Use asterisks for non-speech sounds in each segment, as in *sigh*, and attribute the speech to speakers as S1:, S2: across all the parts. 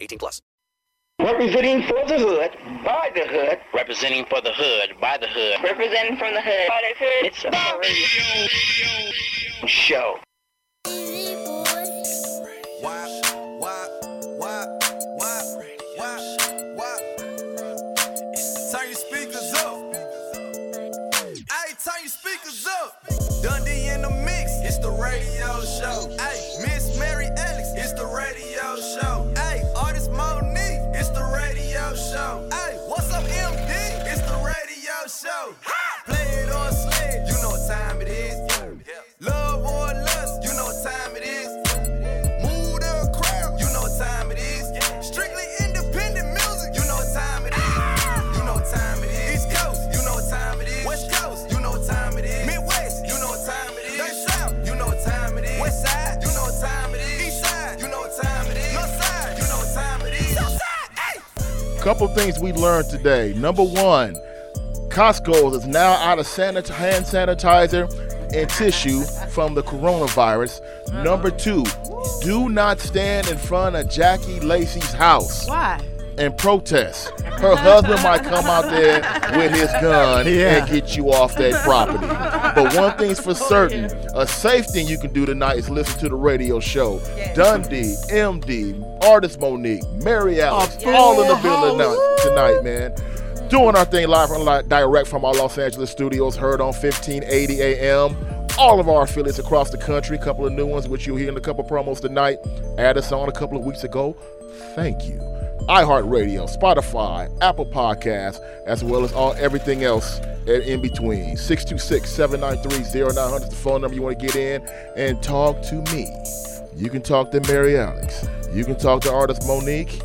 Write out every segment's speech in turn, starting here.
S1: 18 plus.
S2: Representing for the hood, by the hood,
S3: representing for the hood, by the hood.
S4: Representing from the hood, by the hood.
S2: It's a radio show.
S5: Turn your speakers up. Hey, turn your speakers up. Dundee in the mix, it's the radio show. Hey, show. Hey, what's up, MD? It's the radio show. Play it or
S6: Couple things we learned today. Number one, Costco is now out of sanit- hand sanitizer and tissue from the coronavirus. Number two, do not stand in front of Jackie Lacey's house
S7: Why?
S6: And protest. Her husband might come out there with his gun and get you off that property. But one thing's for certain a safe thing you can do tonight is listen to the radio show. Dundee, MD, Artist Monique, Mary Alice, all in the building now, tonight, man. Doing our thing live from li- direct from our Los Angeles studios, heard on 1580 AM. All of our affiliates across the country, a couple of new ones, which you'll hear in a couple of promos tonight. Add us on a couple of weeks ago. Thank you iHeartRadio, Spotify, Apple Podcasts, as well as all everything else in between. 626-793-0900 is the phone number you want to get in and talk to me. You can talk to Mary Alex. You can talk to artist Monique.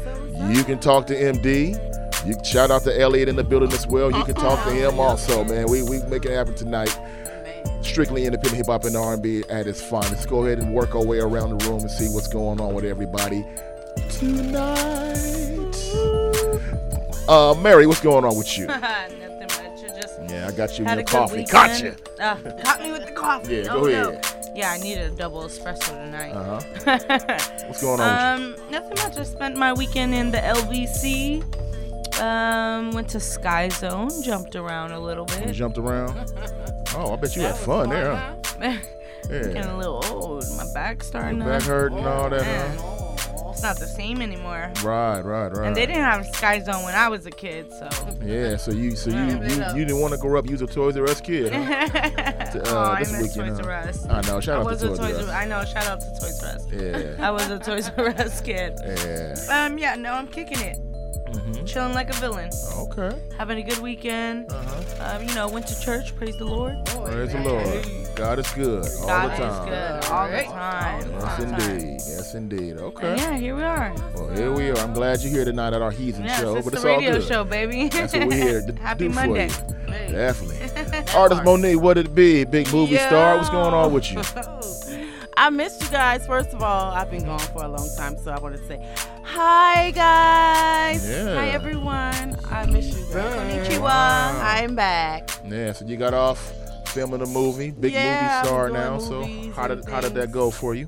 S6: You can talk to MD. You can shout out to Elliot in the building as well. You can talk to him also, man. We we make it happen tonight. Strictly independent hip hop and R&B at its finest. Go ahead and work our way around the room and see what's going on with everybody tonight. Uh, Mary, what's going on with you? *laughs*
S7: Nothing much. You just
S6: Yeah, I got you your coffee. Gotcha.
S7: Uh, caught me with the coffee.
S6: Yeah,
S7: oh,
S6: go
S7: no.
S6: ahead.
S7: Yeah, I need a double espresso tonight.
S6: Uh huh. *laughs* What's going on with
S7: um, nothing much. I spent my weekend in the LVC. Um, went to Sky Zone, jumped around a little
S6: you? You
S7: bit.
S6: jumped around. *laughs* Oh, I bet you had fun there. Huh?
S7: Getting a little old. My back starting
S6: Your back hurting and all that.
S7: Man,
S6: Huh?
S7: It's not the same anymore.
S6: Right, right, right.
S7: And they didn't have Sky Zone when I was a kid, so.
S6: Yeah, so you, so you, you, you didn't want to grow up use a Toys R Us kid. Huh? *laughs*
S7: oh,
S6: uh,
S7: I miss
S6: weekend,
S7: Toys
S6: huh?
S7: R Us.
S6: I know. Shout
S7: I
S6: out
S7: was
S6: to
S7: a
S6: Toys R Us.
S7: R I know. Shout out to Toys R Us.
S6: Yeah.
S7: I was a Toys R Us kid.
S6: Yeah.
S7: Um, yeah, no, I'm kicking it.
S6: Mhm.
S7: Chilling like a villain.
S6: Okay.
S7: Having a good weekend.
S6: Uh-huh.
S7: Um, you know, went to church. Praise the Lord.
S6: Praise the Lord. God is good all
S7: God
S6: the
S7: is
S6: time.
S7: good all the time.
S6: Yes,
S7: all the time.
S6: indeed. Yes, indeed. Okay.
S7: And yeah, here we are.
S6: Well, here we are. I'm glad you're here tonight at our Heathen
S7: Yes,
S6: show,
S7: it's
S6: but
S7: the
S6: it's all
S7: radio
S6: good.
S7: show, baby.
S6: That's what we're here to *laughs*
S7: Happy
S6: do
S7: Monday.
S6: for you. Definitely. *laughs* Artist Monique, what would it be? Big movie star. What's going on with you? *laughs*
S8: I missed you guys. First of all, I've been gone for a long time, so I want to say hi, guys.
S6: Yeah.
S8: Hi, everyone. I miss you. Konnichiwa.
S6: Wow.
S8: I'm back.
S6: Yeah, so you got off filming a movie, big
S8: Yeah,
S6: movie star now. So how did how did that go for you?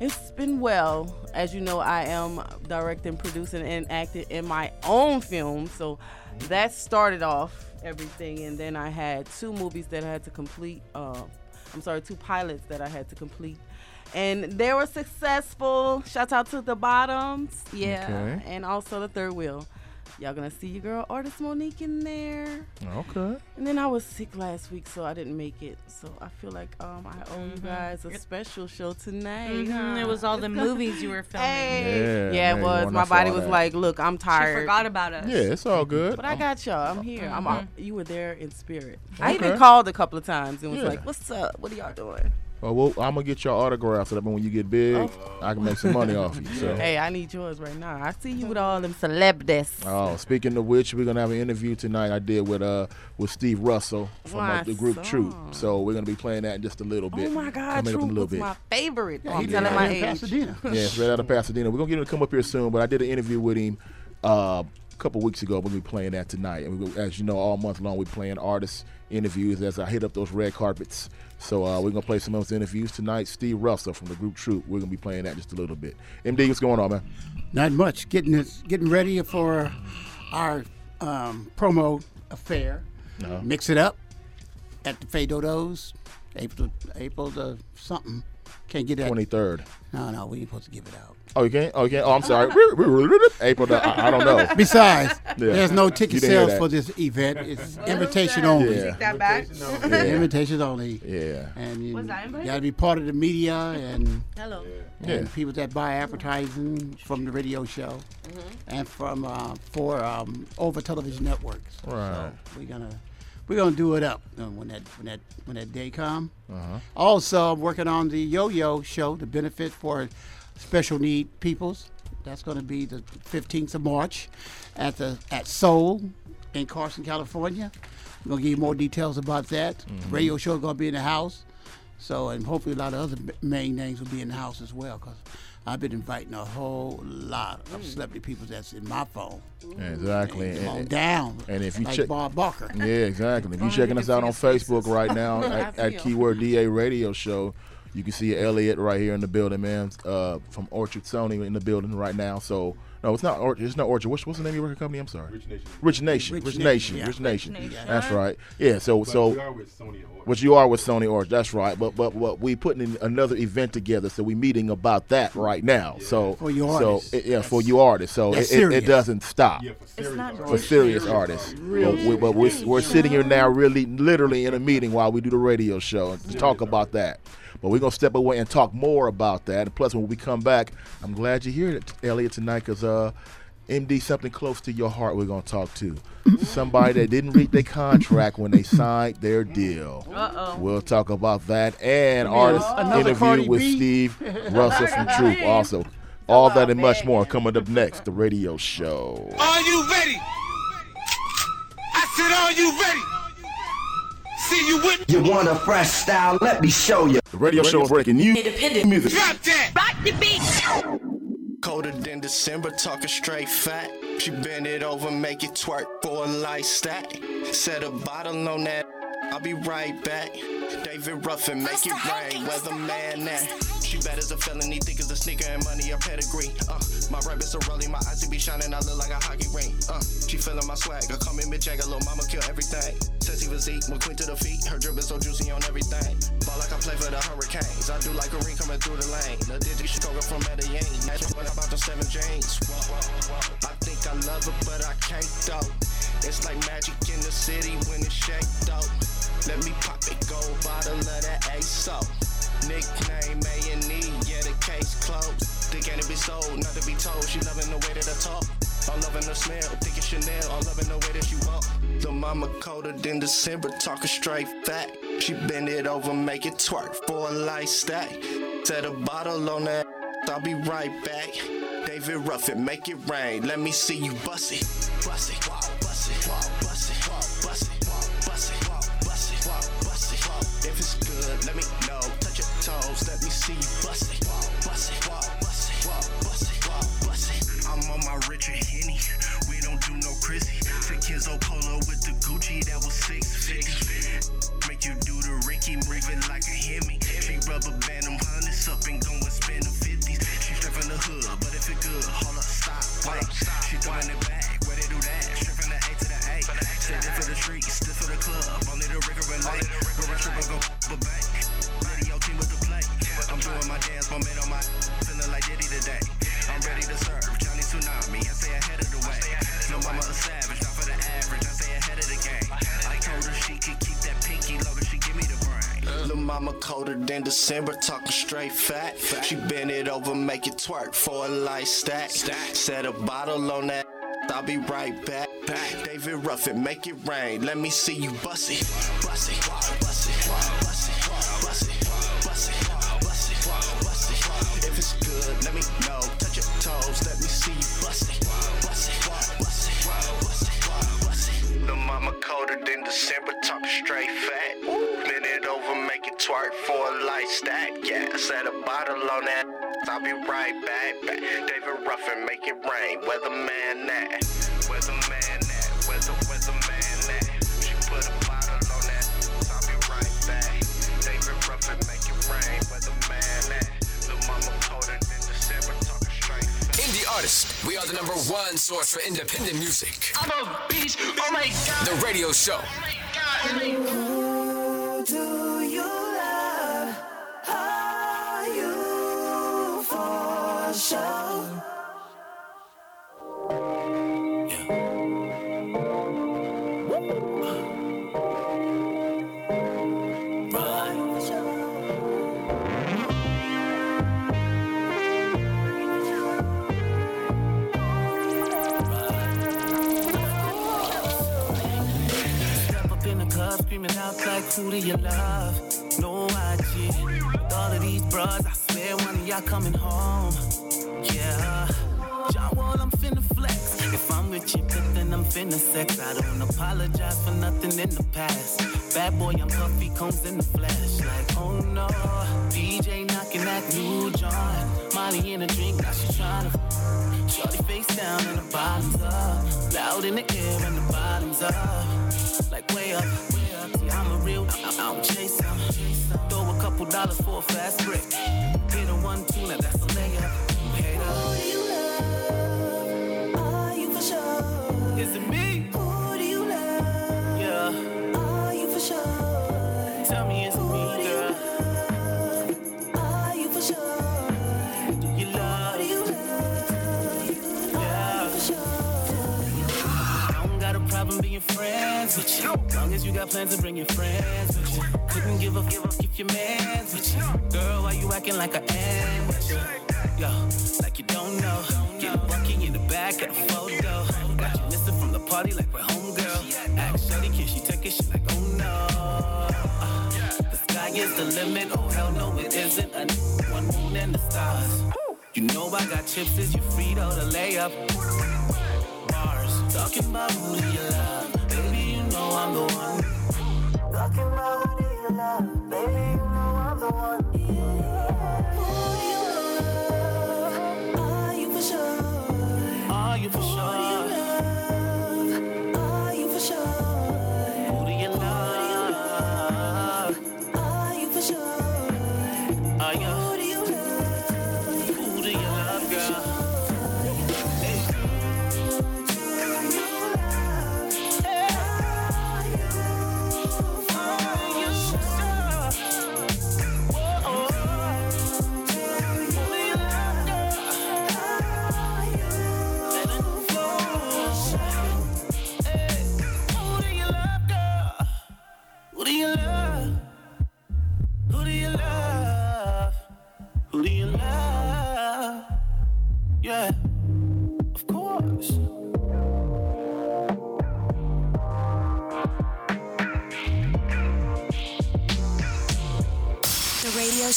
S8: It's been well. As you know, I am directing, producing, and acting in my own film. So that started off everything. And then I had two movies that I had to complete. Uh, I'm sorry, two pilots that I had to complete. And they were successful. Shout out to the bottoms. Yeah.
S6: Okay.
S8: And also the third wheel. Y'all gonna see your girl artist Monique in there.
S6: Okay.
S8: And then I was sick last week, so I didn't make it. So I feel like um I owe you guys a special show tonight.
S7: Mhm, It was all the *laughs* movies you were filming.
S8: Hey.
S6: Yeah,
S8: Yeah,
S6: man,
S8: it
S6: you
S8: was. My body was
S6: that.
S8: like, look, I'm tired.
S7: She forgot about us.
S6: Yeah, it's all good.
S8: But I got y'all. I'm here. I'm.
S7: Mhm.
S8: You were there in spirit. I even called a couple of times and was
S6: Yeah.
S8: like, "What's up? What are y'all doing?"
S6: Well, we'll I'm gonna get your autograph so that when you get big, I can make some money off you. So. *laughs*
S8: Hey, I need yours right now. I see you with all them celebrities.
S6: Oh, speaking of which, we're gonna have an interview tonight. I did with uh with Steve Russell from uh, the group Troop. So we're gonna be playing that in just a little bit.
S8: Oh my God,
S6: Coming up in a
S8: Troop
S6: little
S8: was
S6: bit.
S8: my favorite. Oh, I'm
S9: he
S8: telling my age.
S9: Pasadena.
S6: Yeah, it's right out of Pasadena. We're gonna get him to come up here soon, but I did an interview with him uh, a couple weeks ago. We'll be playing that tonight, and we, as you know, all month long we're playing artist interviews as I hit up those red carpets. So uh, we're gonna play some of those interviews tonight. Steve Russell from the group Troop. We're gonna be playing that just a little bit. MD, what's going on, man?
S9: Not much. Getting this, getting ready for our um, promo affair.
S6: Uh-huh.
S9: Mix it up at the Fay Dodos, April April the something. Can't get that.
S6: Twenty third.
S9: No, no, we ain't supposed to give it out.
S6: Oh, you can't. Oh, you can't. Oh, I'm sorry. *laughs* April. The, I, I don't know.
S9: Besides, *laughs*
S6: Yeah.
S9: there's no ticket sales for this event. It's *laughs* invitation only.
S6: Yeah.
S7: that back.
S6: Yeah.
S9: Invitations only.
S6: Yeah.
S9: And you
S7: Was
S9: got to be part of the media and
S7: Hello.
S9: and
S6: Yeah.
S9: people that buy advertising from the radio show
S7: Mm-hmm.
S9: and from uh, for um, over television networks.
S6: Right.
S9: So we're gonna we're gonna do it up when that when that when that day come.
S6: Uh-huh.
S9: Also, I'm working on the Yo-Yo show, the benefit for special need peoples. That's going to be the 15th of March at the at Soul in Carson, California. I'm gonna give you more details about that.
S6: Mm-hmm.
S9: Radio show is going to be in the house. So, and hopefully a lot of other main names will be in the house as well, because I've been inviting a whole lot
S6: Mm.
S9: of celebrity people that's in my phone.
S6: Exactly.
S9: Come on
S6: And,
S9: down.
S6: and if you
S9: like
S6: check-
S9: Bob Barker.
S6: yeah, exactly. If you're checking us out on Facebook right now *laughs* at, at. Keyword DA Radio Show, you can see Elliot right here in the building, man. Uh, from Orchard Sony in the building right now. So no, it's not Orchard. It's not Orchard. What's, what's the name of your record company? I'm sorry. Rich Nation. Rich Nation. Rich,
S9: Rich
S6: Nation.
S9: Nation,
S6: Rich
S9: yeah.
S6: Nation.
S7: Rich Nation.
S6: That's right. Yeah. So so. Which you are with Sony Orange, that's right. But but what we putting in another event together, so we meeting about that right now. So
S9: For you
S6: so
S9: artists.
S6: it- yeah, for you artists. So it, it, it
S9: serious.
S6: doesn't stop
S7: It's not
S6: for serious artists.
S9: Real
S6: but we, but we're, we're sitting here now, really, literally in a meeting while we do the radio show to talk about that. But we're gonna step away and talk more about that. And plus, when we come back, I'm glad you're here, Elliot, tonight, because uh, MD, something close to your heart, we're gonna talk to somebody that didn't read their contract when they signed their deal.
S7: Uh-oh.
S6: We'll talk about that and artist
S9: another
S6: interview
S9: Cardi
S6: with
S9: B?
S6: Steve *laughs* Russell from Troop. Also, all that and much more coming up next. The radio show.
S5: Are you ready? I said, are you ready? See you with.
S2: You want a fresh style? Let me show you.
S6: The radio show is breaking news.
S4: Independent
S6: Music.
S5: Drop that.
S4: Rock the beat.
S10: Colder than December, talking straight fat. She bend it over, make it twerk for a light stack. Set a bottle on that, I'll be right back. David Ruffin, make it rain, weatherman that. She bad as a felony, thick as a sneaker and money a pedigree. Uh, my rap is a rolling, my eyes be shining, I look like a hockey ring. Uh, she feeling my swag, I call me Mick Jagger, little mama kill everything. Sexy physique, McQueen to the feet, her drip is so juicy on everything. Ball like I play for the Hurricanes, I do like a ring coming through the lane. The digit Chicago from Medellin, that's what about the seven jeans. I I love her, but I can't though. It's like magic in the city when it's shaked though. Let me pop it, gold bottle of that ASO. Nickname A and E, yeah, the case closed. Think ain't to be sold, not to be told. She loving the way that I talk. I'm loving the smell, think it's Chanel. I'm loving the way that she walk. The mama colder than December, talking straight fat. She bend it over, make it twerk for a light stack. Set a bottle on that, I'll be right back. David Ruffin, make it rain. Let me see you bust it, bust it, bust it, bust it, bust it, bust it, bust it, bust it. If it's good, let me know. Touch your toes, let me see you bust it, bust it, bust it, bust it, bust it. I'm on my Richard Henny. We don't do no Chrissy. The Kenzo Polo with the Gucci, that was six figures. Make you do the Ricky, move it like a Hemi. She rubber band them hundreds up and go it good, hold up, stop, wait. She December, talking straight fat. She bend it over, make it twerk for a light stack. Set a bottle on that. I'll be right back. David Ruffin, make it rain. Let me see you bust it. Bust it. Bust it. Set a bottle on that. I'll be right back. back. David Ruffin, make it rain. Weatherman that. Weatherman that. Weather, weatherman that. She put a bottle on that. I'll be right back. David Ruffin, make it rain. Weatherman that. Lil' mama colder than December, talking straight.
S11: Indie artist. We are the number one source for independent music.
S3: I'm a beast. Oh my god.
S11: The radio show.
S12: Oh Who do you No IG. With all of these bras, I swear one of y'all coming home. Yeah. John Wall, I'm finna flex. If I'm with you, then I'm finna sex. I don't apologize for nothing in the past. Bad boy, I'm puffy combs in the flesh. Like, oh no. DJ knocking that new joint. Molly in a drink, now she tryna. Shorty face down and the bottoms up. Loud in the air and the bottoms up. Like way up, way up. See, I'm a real, I, I don't chase them. Throw a couple dollars for a fast break. Hit a one, two, now that's a layup. Plans to bring your friends with you. Couldn't give a give up if your man's with you. Girl, why you acting like with you? Yo, In the back of the photo. Got you missing from the party like we're homegirl. Ask Shorty, can she take it? She like, oh no. The sky is the limit. Oh hell no, it isn't. A one moon and the stars. You know I got chips, is you free to lay up? Bars. Talking about who do you love? Baby, you know I'm the one.
S5: Talking about who do you love? Baby, you know I'm the one. Who do you love? Are you for sure?
S12: You for sure?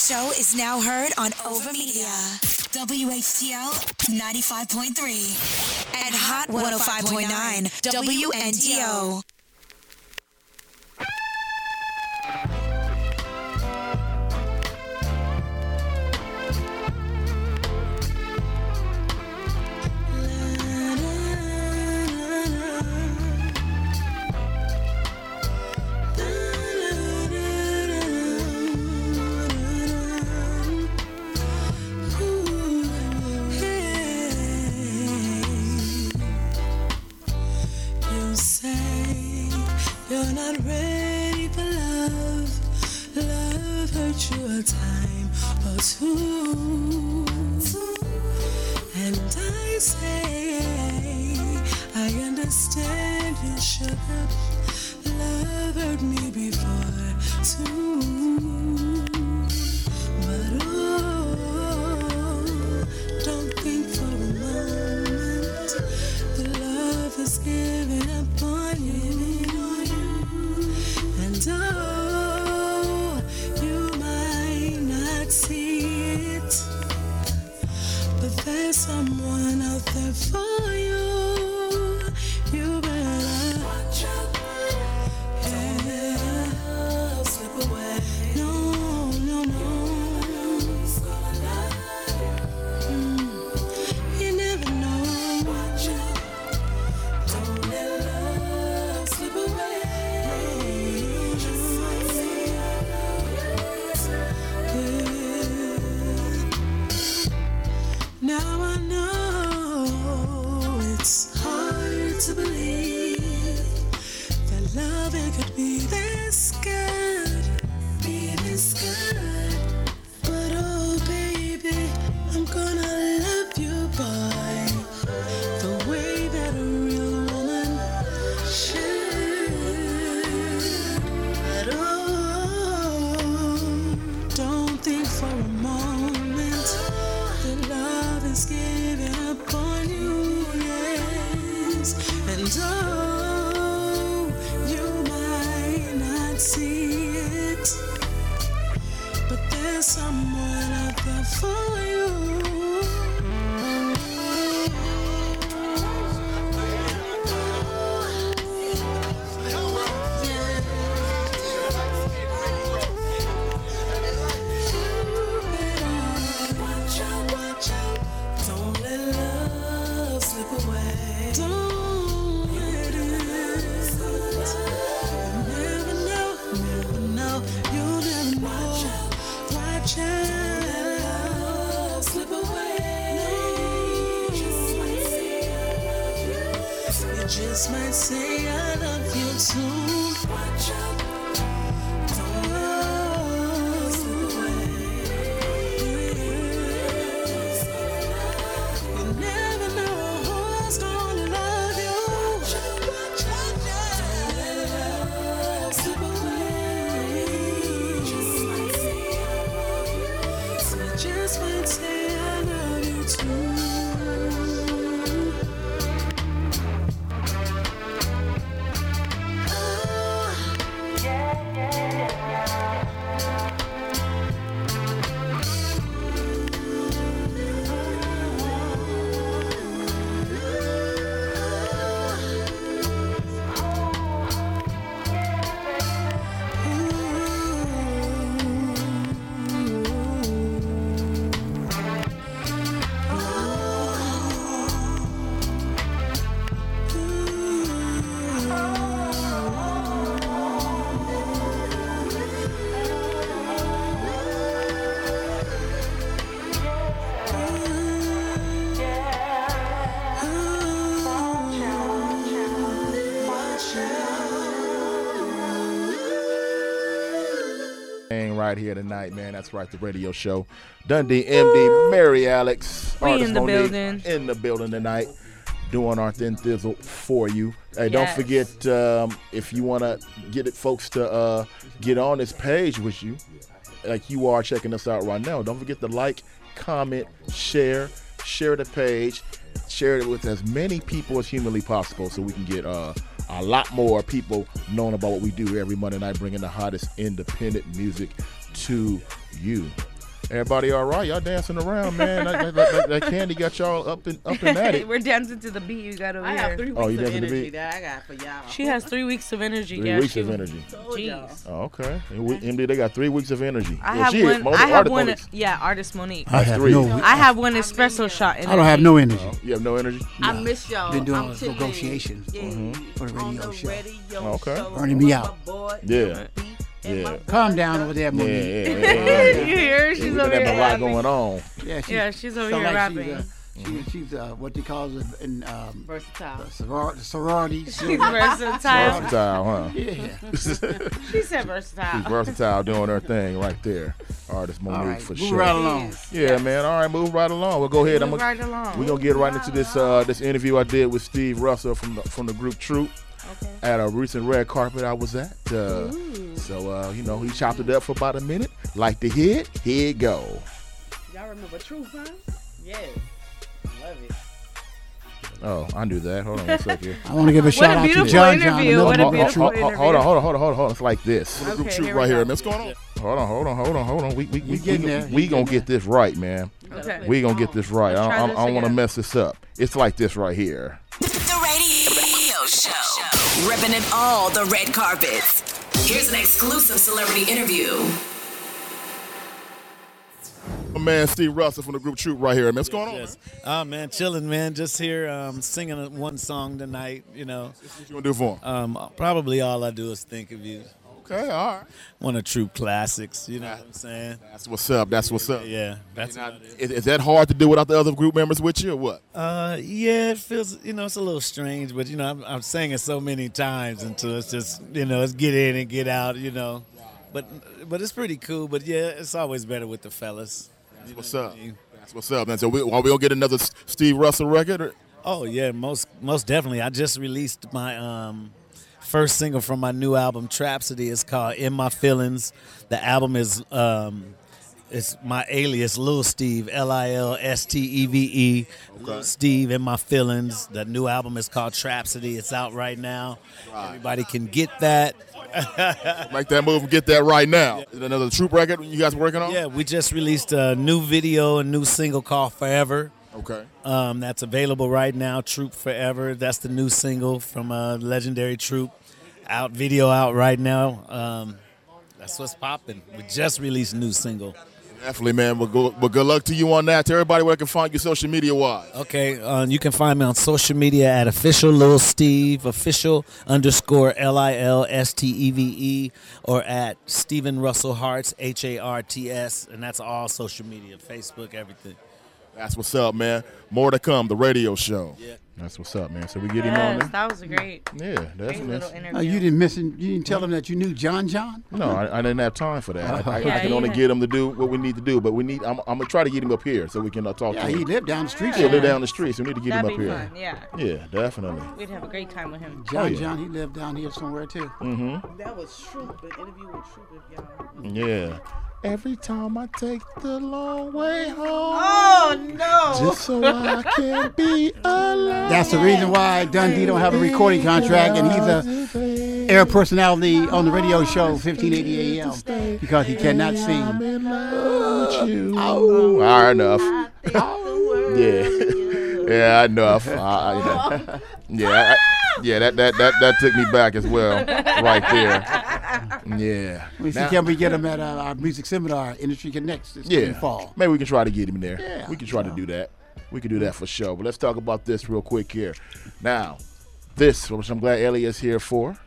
S13: Show is now heard on Over Media. WHTL 95.3 and Hot 105.9 WNDO. Be
S6: Right here tonight, man. That's right, the radio show. Dundee MD, Mary Alex,
S7: We
S6: Artist
S7: in the
S6: Monique,
S7: building.
S6: in the building tonight, doing our thin thizzle for you. Hey, don't forget um, if you want to get it, folks, to uh, get on this page with you, like you are checking us out right now. Don't forget to like, comment, share, share the page, share it with as many people as humanly possible, so we can get uh, a lot more people knowing about what we do every Monday night, bringing the hottest independent music to you. Everybody all right? Y'all dancing around, man. that, that- that- that candy got y'all up and up and at it. *laughs*
S7: We're dancing to the beat you got over
S8: I
S7: here.
S8: have three weeks
S6: Oh, you
S8: of
S6: dancing to
S8: energy
S6: beat?
S8: that I got for y'all.
S7: She has three weeks of energy.
S6: Three
S7: yeah,
S6: weeks
S7: she
S6: of energy.
S7: Jeez.
S6: Oh, okay. And we, MD, they got three weeks of energy.
S7: I
S6: Well,
S7: have
S6: she-
S7: one.
S6: Monique-
S7: I have one.
S6: Monique-
S7: Yeah, artist Monique.
S9: I have
S6: three.
S9: no.
S7: I have one espresso shot. Energy.
S9: I don't have no energy.
S6: You have no energy?
S8: I miss y'all.
S9: Been doing
S8: I'm
S9: negotiations
S8: Yeah.
S6: Mm-hmm.
S9: for the
S8: On
S9: radio
S8: the
S9: show.
S8: radio
S6: Okay.
S8: show.
S9: Burning me out.
S6: Yeah. Yeah.
S9: Calm down over there,
S6: Yeah,
S9: Monique.
S6: yeah, *laughs* yeah, yeah, yeah.
S7: you hear? She's
S6: Yeah,
S7: over here
S6: having a lot
S7: rapping.
S6: going on.
S9: Yeah, she,
S7: Yeah, she's over
S9: so
S7: here
S9: like
S7: rapping.
S9: She's, uh, she, she's uh, what they call it in um,
S8: Versatile.
S9: soror- sorority.
S7: She's *laughs* versatile.
S6: Versatile, huh? *laughs*
S9: Yeah.
S7: She said versatile.
S6: She's versatile doing her thing right there. Artist Monique
S9: right,
S6: for
S9: move
S6: sure.
S9: right along.
S6: Yeah, man. All right, move right along. We'll go ahead.
S7: Move
S6: I'm
S7: right along.
S6: We're gonna get right into this uh, this interview I did with Steve Russell from the, from the group Troop at a recent red carpet I was at. Uh, so uh, you know he chopped it up for about a minute. Like the hit, here it go.
S8: Y'all remember Truth, huh? Yes. Love it.
S6: Oh, I knew that. Hold on one second. *laughs*
S9: I want to give a
S7: What
S9: shout
S7: a
S9: out to John John.
S7: interview.
S9: another
S7: What a beautiful
S9: Troop.
S6: Hold,
S7: interview.
S6: hold on, hold on, hold on, hold on, hold on. It's like this.
S7: Okay,
S6: group Troop
S7: here
S6: right here. what's going on? Hold on, hold on, hold on, hold on. We we we, we, we, we gonna get this right, man.
S7: Okay.
S6: We gonna get this right. I,
S7: Let's
S6: I, I
S7: this
S6: don't want to mess this up. It's like this right here.
S14: The radio show. Ripping it all the red carpets. Here's an exclusive celebrity interview.
S6: My man Steve Russell from the group Troop right here. Man, what's going on?
S15: Yes. Ah man, chilling, man. Just here, um, singing one song tonight. You know,
S6: What you gonna do for him?
S15: um, probably all I do is think of you.
S6: Okay, all right.
S15: One of true classics. You know what I'm saying?
S6: That's what's up. That's what's up.
S15: Yeah, that's
S6: not-
S15: is.
S6: is, that hard to do without the other group members with you, or what?
S15: Uh, yeah, it feels you know it's a little strange, but you know I'm, I'm saying it so many times until it's just you know it's get in and get out, you know. But but it's pretty cool. But yeah, it's always better with the fellas.
S6: That's what's up. That's what's up. And so we, are we gonna get another Steve Russell record? Or?
S15: Oh yeah, most most definitely. I just released my um first single from my new album Trapsody. is called In My Feelings. The album is um it's my alias Lil Steve, L I L S T E V E. Steve in my feelings. The new album is called Trapsody. It's out right now. Everybody can get that. *laughs*
S6: Make that move and get that right now. Is another troop record you guys working on?
S15: Yeah, we just released a new video, a new single called Forever.
S6: Okay.
S15: Um, that's available right now. Troop Forever. That's the new single from uh, legendary Troop. Out video out right now. Um, that's what's popping. We just released a new single.
S6: Definitely, man. But good, good luck to you on that. To everybody where I can find you social media wise.
S15: Okay, uh, you can find me on social media at official Lil Steve, official underscore L I L S T E V E, or at Stephen Russell Harts, H A R T S, and that's all social media, Facebook, everything.
S6: That's what's up, man. More to come. The radio show. Yeah. That's what's up, man. So we get him on there.
S7: that was a great,
S6: Yeah, that's
S7: great little
S6: that's-
S7: interview.
S9: Oh, you didn't miss him. You didn't tell him that you knew John John.
S6: No, I, I didn't have time for that. I, I,
S9: Yeah,
S6: I can only
S9: had-
S6: get him to do what we need to do, but we need. I'm, I'm gonna try to get him up here so we can uh, talk
S9: Yeah,
S6: to him.
S9: he lived down the street.
S6: Yeah, live down the street, so we need to get
S7: That'd
S6: him up
S7: be
S6: here.
S7: fun, yeah.
S6: Yeah, definitely.
S7: We'd have a great time with him.
S9: John
S6: Oh, yeah.
S9: John, he lived down here somewhere too.
S6: Mm-hmm.
S8: That was Troop, an interview with Troop, if y'all.
S6: Yeah. Every time I take the long way oh, home.
S8: Oh, no.
S6: Just so I can be alone.
S9: That's the reason why Dundee don't have a recording contract, and he's a air personality on the radio show 1580 AM because he cannot sing.
S6: Oh, all right, enough. Yeah, yeah, enough. I, I, you know. *laughs* Yeah, I, yeah. That, that that that took me back as well, right there. Yeah.
S9: We see
S6: Now-
S9: can we get him at uh, our music seminar, Industry Connects, this
S6: yeah.
S9: fall.
S6: Maybe we can try to get him there.
S9: Yeah.
S6: We can try to do that. We can do that for sure. But let's talk about this real quick here. Now, this, which I'm glad Ellie is here for,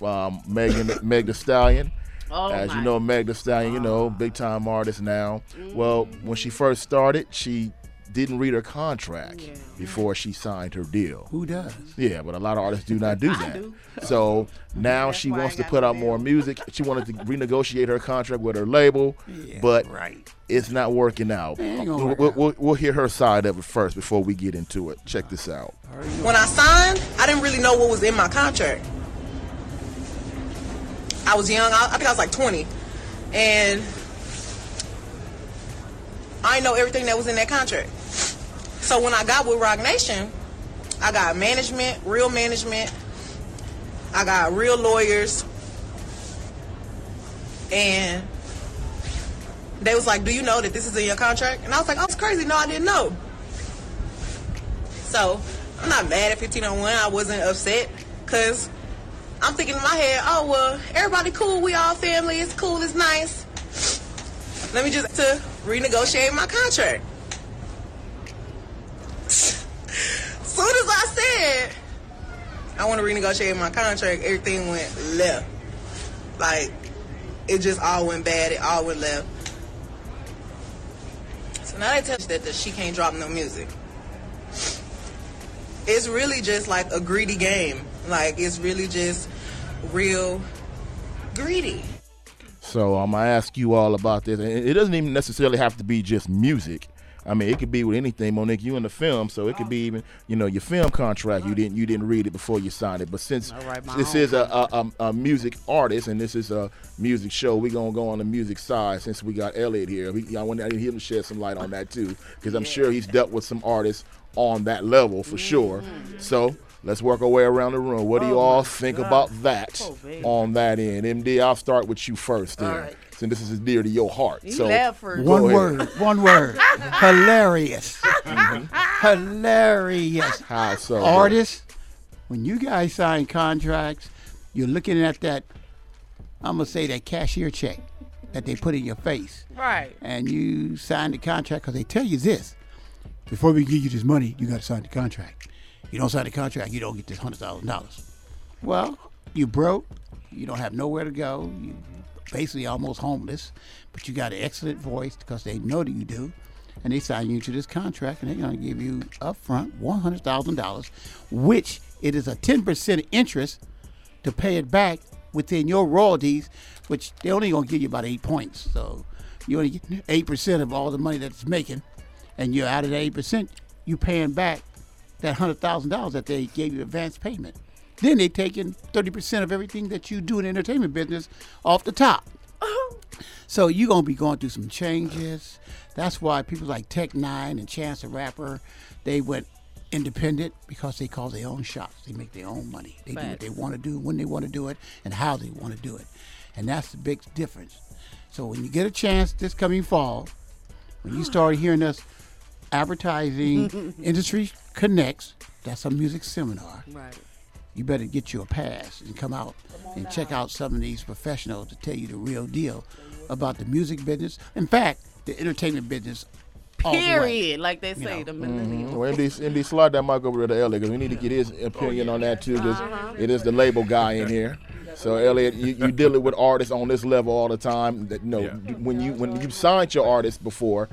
S6: um, Megan, *laughs* Meg Thee Stallion.
S8: Oh,
S6: As you know, Meg Thee Stallion, you know, big time artist now. Well, when she first started, she didn't read her contract before she signed her deal.
S9: Who does?
S6: Yeah, but a lot of artists do not do *laughs* that.
S9: do.
S6: So now she wants to put out more music. She wanted to renegotiate her contract with her label, but it's not working out. We'll,
S8: work
S6: we'll, we'll, we'll hear her side of it first before we get into it. Check this out.
S16: When I signed, I didn't really know what was in my contract. I was young. I, I think I was like 20, and I know everything that was in that contract. So when I got with Roc Nation, I got management, real management. I got real lawyers, and they was like, "Do you know that this is in your contract?" And I was like, "Oh, it's crazy. No, I didn't know." So I'm not mad at 1501. I wasn't upset because I'm thinking in my head, oh well, everybody cool. We all family. It's cool. It's nice. Let me just to renegotiate my contract. *laughs* Soon as I said I want to renegotiate my contract, everything went left. Like it just all went bad. It all went left. So now they tell us that the, she can't drop no music it's really just like a greedy game. Like it's really just real greedy.
S6: So I'm gonna ask you all about this, and it doesn't even necessarily have to be just music. I mean, it could be with anything, Monique. You in the film, so it could be even, you know, your film contract. You didn't, you didn't read it before you signed it. But since
S8: my
S6: this is a, a, a, music artist and this is a music show, we are gonna go on the music side. Since we got Elliot here, we, I want him to shed some light on that too, because I'm sure he's dealt with some artists on that level for sure. So let's work our way around the room. What do oh, you
S8: Oh,
S6: all think
S8: God.
S6: about that
S8: Oh,
S6: on that end? MD, I'll start with you first. There,
S8: right.
S6: since this is dear to your heart.
S8: You
S6: so
S8: laugh first.
S6: go
S9: One
S6: ahead.
S9: word, one word. *laughs* Hilarious. Mm-hmm. Hilarious.
S6: How so?
S9: Artists, when you guys sign contracts, you're looking at that, I'm going to say that cashier check that they put in your face.
S8: Right.
S9: And you sign the contract because they tell you this. Before we give you this money, you got to sign the contract. You don't sign the contract, you don't get this $100,000. Well, you broke, You don't have nowhere to go. You basically almost homeless, but you got an excellent voice because they know that you do, and they sign you to this contract, and they're going to give you upfront one hundred thousand dollars, which it is a ten percent interest to pay it back within your royalties, which they only going to give you about eight points. So you only get eight percent of all the money that it's making, and you're out of that eight percent, you paying back that hundred thousand dollars that they gave you advance payment. Then they taking thirty percent of everything that you do in the entertainment business off the top. *laughs* So you're gonna be going through some changes. That's why people like Tech N9ne and Chance the Rapper, they went independent because they call their own shots. They make their own money. They do what they want to do, when they want to do it, and how they want to do it. And that's the big difference. So when you get a chance this coming fall, when you start hearing us advertising *laughs* Industry Connects, that's a music seminar.
S8: Right.
S9: You better get you a pass and come out and check out some of these professionals to tell you the real deal about the music business. In fact, the entertainment business. all the.
S8: Period. Like they
S9: You
S8: say,
S9: know.
S8: the millennials.
S6: Well, Indy, Indy, slide that mic over to Elliot because we need to get his opinion on that too because
S8: Uh-huh.
S6: it is the label guy in here. So Elliot, you, you dealing with artists on this level all the time. That no, when you when you signed your artist before,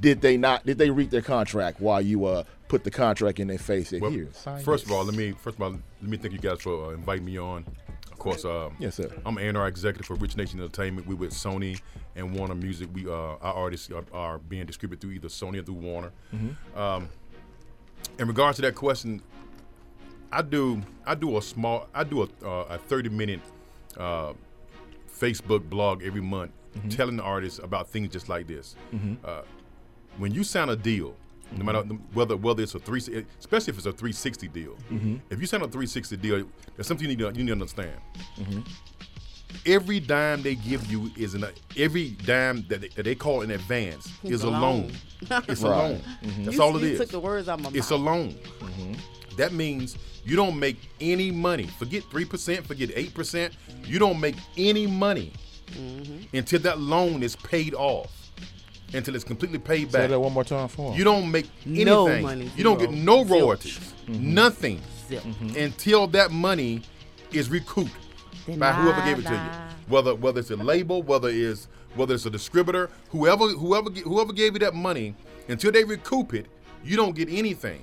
S6: did they not? Did they read their contract while you uh put the contract in their face? Said,
S17: Well,
S6: Here,
S17: first of all, let me first of all let me thank you guys for uh, inviting me on. Of course, uh,
S6: Yes, sir.
S17: I'm A&R executive for Rich Nation Entertainment. We with Sony and Warner Music. We uh, our artists are, are being distributed through either Sony or through Warner.
S6: Mhm.
S17: Um, in regards to that question, I do I do a small I do a, uh, a 30 minute uh, Facebook blog every month
S6: Mhm.
S17: telling the artists about things just like this.
S6: Mhm.
S17: When you sign a deal, no matter whether whether it's a three, especially if it's a 360 deal,
S6: Mhm.
S17: if you sign a 360 deal, there's something you need to, you need to understand.
S6: Mhm.
S17: Every dime they give you is an every dime that they, that they call in advance
S8: It's
S17: is
S8: a
S17: a loan.
S8: loan.
S17: It's a *laughs*
S8: Right.
S17: loan.
S8: Mhm.
S17: That's
S8: You-
S17: all it
S8: you
S17: is.
S8: took the words out my
S17: It's a
S8: mouth.
S17: loan. That means you don't make any money. Forget three percent. Forget eight percent. You don't make any money
S8: Mm-hmm.
S17: until that loan is paid off. Until it's completely paid back.
S6: Say that one more time for him.
S17: You don't make anything.
S8: No money,
S17: You don't get no royalties.
S6: Mm-hmm.
S17: Nothing.
S8: Zip.
S17: Until that money is recouped by whoever gave it to you. Whether whether it's a label, whether it's whether it's a distributor, whoever whoever whoever gave you that money, until they recoup it, you don't get anything.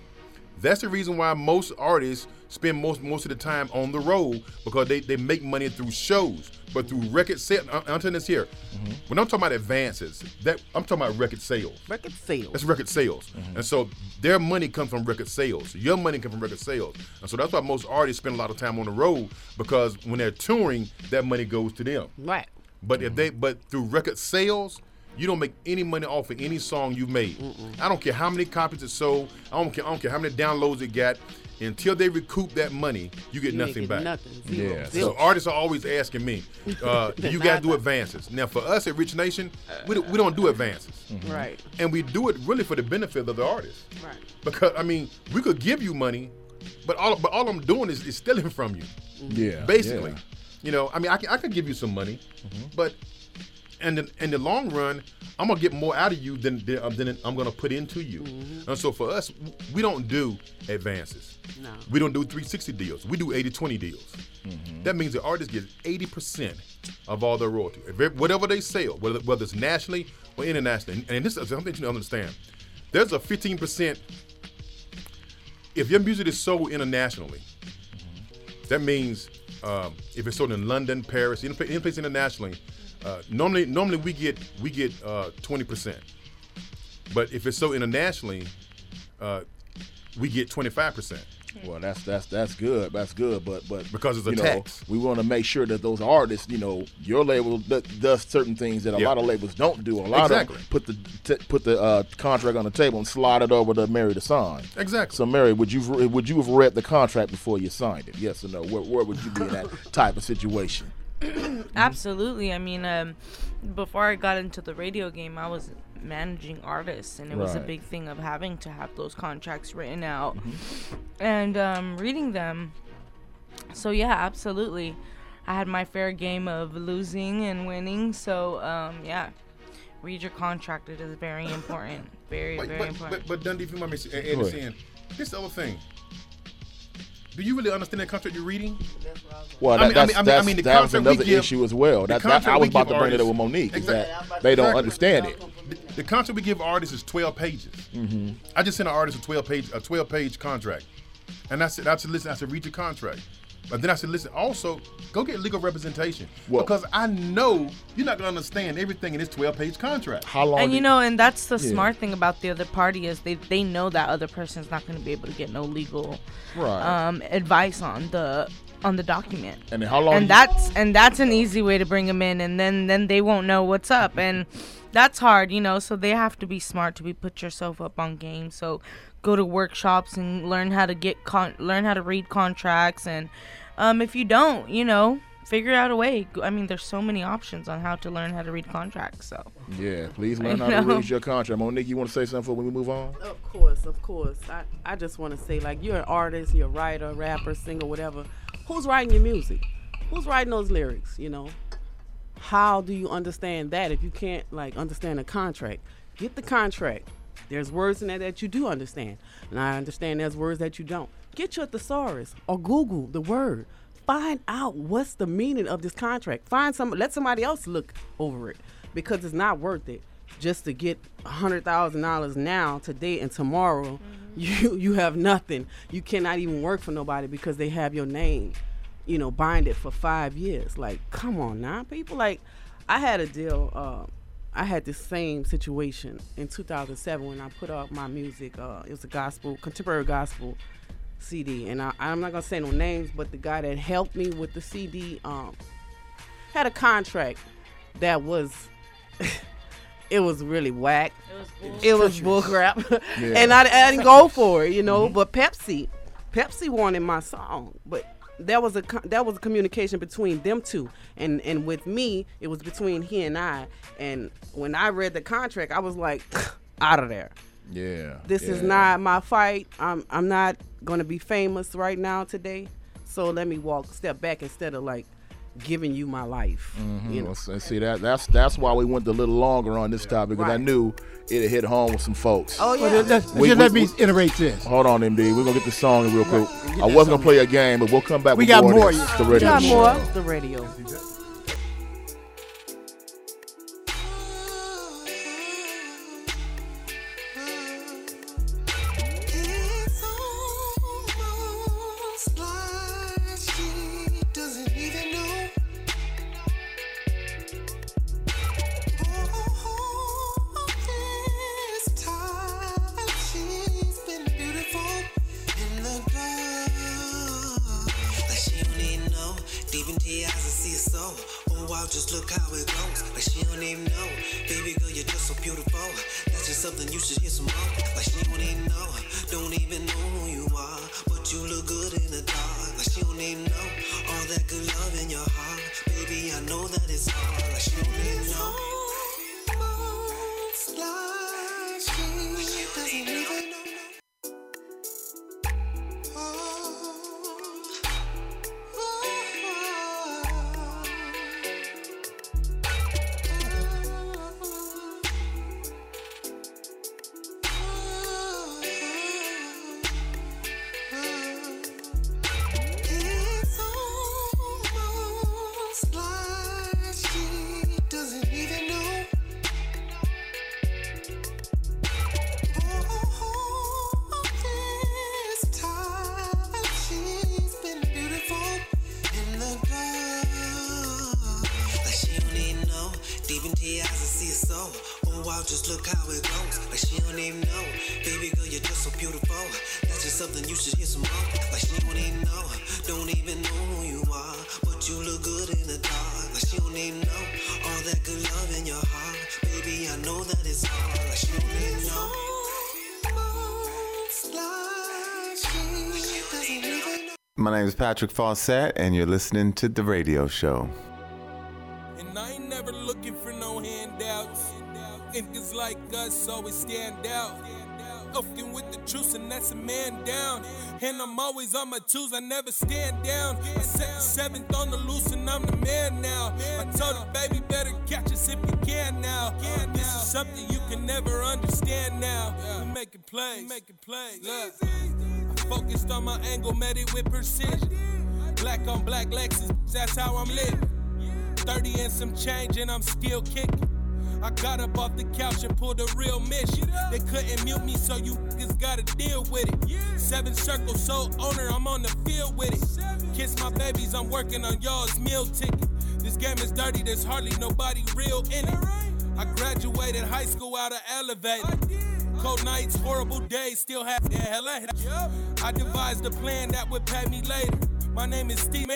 S17: That's the reason why most artists spend most most of the time on the road because they, they make money through shows, but through record sales. Uh, I'm telling this here. Mm-hmm. When I'm talking about advances, that I'm talking about record sales.
S8: Record sales.
S17: That's record sales. Mm-hmm. And so their money comes from record sales. Your money comes from record sales. And so that's why most artists spend a lot of time on the road because when they're touring, that money goes to them.
S8: Right.
S17: But if they but through record sales, you don't make any money off of any song you've made. I don't care how many copies it sold. I don't care. I don't care how many downloads it got. Until they recoup that money, you get
S8: You
S17: nothing
S8: get
S17: back.
S8: nothing. Zero.
S17: Yeah.
S8: Zero.
S17: So artists are always asking me, *laughs* uh, you guys do advances. Now for us at Rich Nation, we don't, we don't do advances. Mm-hmm.
S8: Right.
S17: And we do it really for the benefit of the artist.
S8: Right.
S17: Because I mean, we could give you money, but all but all I'm doing is, is stealing from you.
S6: Yeah,
S17: Basically.
S6: yeah.
S17: You know, I mean, I can, I could give you some money, mm-hmm. but in in the long run, I'm gonna get more out of you than than, uh, I'm gonna put into you. Mm-hmm. And so for us, we don't do advances.
S8: No.
S17: We don't do 360 deals. We do 80-20 deals. Mm-hmm. That means the artist gets 80% of all their royalty. Whatever they sell, whether, whether it's nationally or internationally. And this is something you need to understand. There's a 15%. If your music is sold internationally, mm-hmm. that means um, if it's sold in London, Paris, any, pla- place internationally, uh, normally normally we get we get uh, twenty percent. But if it's sold internationally, uh, we get twenty five percent.
S6: Well, that's that's that's good. That's good, but but
S17: Because it's a
S6: you know,
S17: tax.
S6: we want to make sure that those artists, you know, your label d- does certain things that a
S17: Yeah.
S6: lot of labels don't do. A lot
S17: Exactly.
S6: of them put the t- put the uh, contract on the table and slide it over to Mary to sign.
S17: Exactly.
S6: So, Mary, would you would you have read the contract before you signed it? Yes or no? Where, where would you be in that *laughs* type of situation? *clears throat*
S7: Absolutely. I mean, um, before I got into the radio game, I was managing artists, and it was a big thing of having to have those contracts written out
S6: Mm-hmm.
S7: and um, reading them. So yeah, absolutely. I had my fair game of losing and winning. So um, yeah, read your contract. It is very important. Very,
S17: But,
S7: very
S17: but,
S7: important.
S17: but, but Dundee, if you mind me s- and
S6: Go ahead.
S17: saying, this other thing. Do you really understand the contract you're reading?
S6: Well,
S17: I mean-
S6: that's,
S17: I mean-
S6: that's,
S17: I mean, the
S6: that was
S17: contract we
S6: another
S17: give-
S6: issue as well. That, that, I was about to bring it up with
S17: artists-
S6: Monique. Is that
S17: Exactly.
S6: they don't understand it.
S17: The, the contract we give artists is 12 pages.
S6: Mm-hmm.
S17: I just sent an artist a 12 page a 12 page contract, and I said I said listen I said read your contract, but then I said listen also go get legal representation
S6: Well-
S17: because I know you're not gonna understand everything in this 12 page contract.
S6: How long?
S7: And you know, and that's the
S17: Yeah.
S7: smart thing about the other party is they they know that other person's not going to be able to get no legal
S6: Right.
S7: um, advice on the on the document.
S6: And how long
S7: And
S6: you-
S7: that's and that's an easy way to bring them in, and then then they won't know what's up, and that's hard, you know. So they have to be smart to be put yourself up on game. So go to workshops and learn how to get con- learn how to read contracts, and um, if you don't, you know. Figure out a way. I mean, there's so many options on how to learn how to read contracts. So
S6: Yeah, please learn how to read your contract. Monique, you want to say something before we move on?
S8: Of course, of course. I, I just want to say, like, you're an artist, you're a writer, rapper, singer, whatever. Who's writing your music? Who's writing those lyrics, you know? How do you understand that if you can't, like, understand a contract? Get the contract. There's words in there that you do understand. And I understand there's words that you don't. Get your thesaurus or Google the word. Find out what's the meaning of this contract. Find some, let somebody else look over it because it's not worth it just to get hundred thousand dollars now, today, and tomorrow. Mm-hmm. You *laughs* you have nothing. You cannot even work for nobody because they have your name, you know, bind it for five years. Like, come on now, people. Like, I had a deal. Uh, I had the same situation in 2007 when I put out my music. Uh, it was a gospel, contemporary gospel CD, and I, I'm not gonna say no names, but the guy that helped me with the CD um, had a contract that was. *laughs* it was really whack. It was bullcrap, *laughs*
S18: Yeah.
S8: and I, I didn't go for it, you know. Mm-hmm. But Pepsi, Pepsi wanted my song, but that was a that was a communication between them two, and and with me, it was between he and I. And when I read the contract, I was like, *sighs* out of there.
S6: Yeah.
S8: This is not my fight. I'm I'm not gonna be famous right now today. So let me walk step back instead of like giving you my life.
S6: Mhm.
S8: You know.
S6: Well, s- see that that's that's why we went a little longer on this topic because I knew it'd hit home with some folks.
S8: Oh,
S9: Well, let- let's- just let me iterate this.
S6: Hold on, MD. We're gonna get the song in real quick. I wasn't gonna play a game, but we'll come back.
S9: We
S6: with
S9: got
S6: more.
S9: more,
S6: of this,
S9: yeah.
S6: The
S9: We
S6: radio
S8: got
S6: show.
S8: more. The radio.
S5: Something you should hear some more. Like she don't even know. Don't even know who you are. But you look good in the dark. Like she don't even know. All that good love in your heart. Baby, I know that it's hard. Like she don't even know. Like she doesn't even know.
S18: My name is Patrick Fawcett, and you're listening to The Radio Show.
S19: And I ain't never looking for no handouts. Niggas like us always stand out. With the truth, and that's a man down. And I'm always on my twos, I never stand down. I set the seventh on the loose, and I'm the man now. I told her, baby, better catch us if you can now. This is something you can never understand now. We make it play, make it play. Look. I focused on my angle, met it with precision. Black on black Lexus, that's how I'm living. 30 and some change, and I'm still kicking. I got up off the couch and pulled a real mission. They couldn't mute me, so you niggas gotta deal with it. Seven circles, so owner, I'm on the field with it. Kiss my babies, I'm working on y'all's meal ticket. This game is dirty, there's hardly nobody real in it. I graduated high school out of elevator. Cold nights, horrible days, still have yeah, hella. I devised a plan that would pay me later. My name is Steve,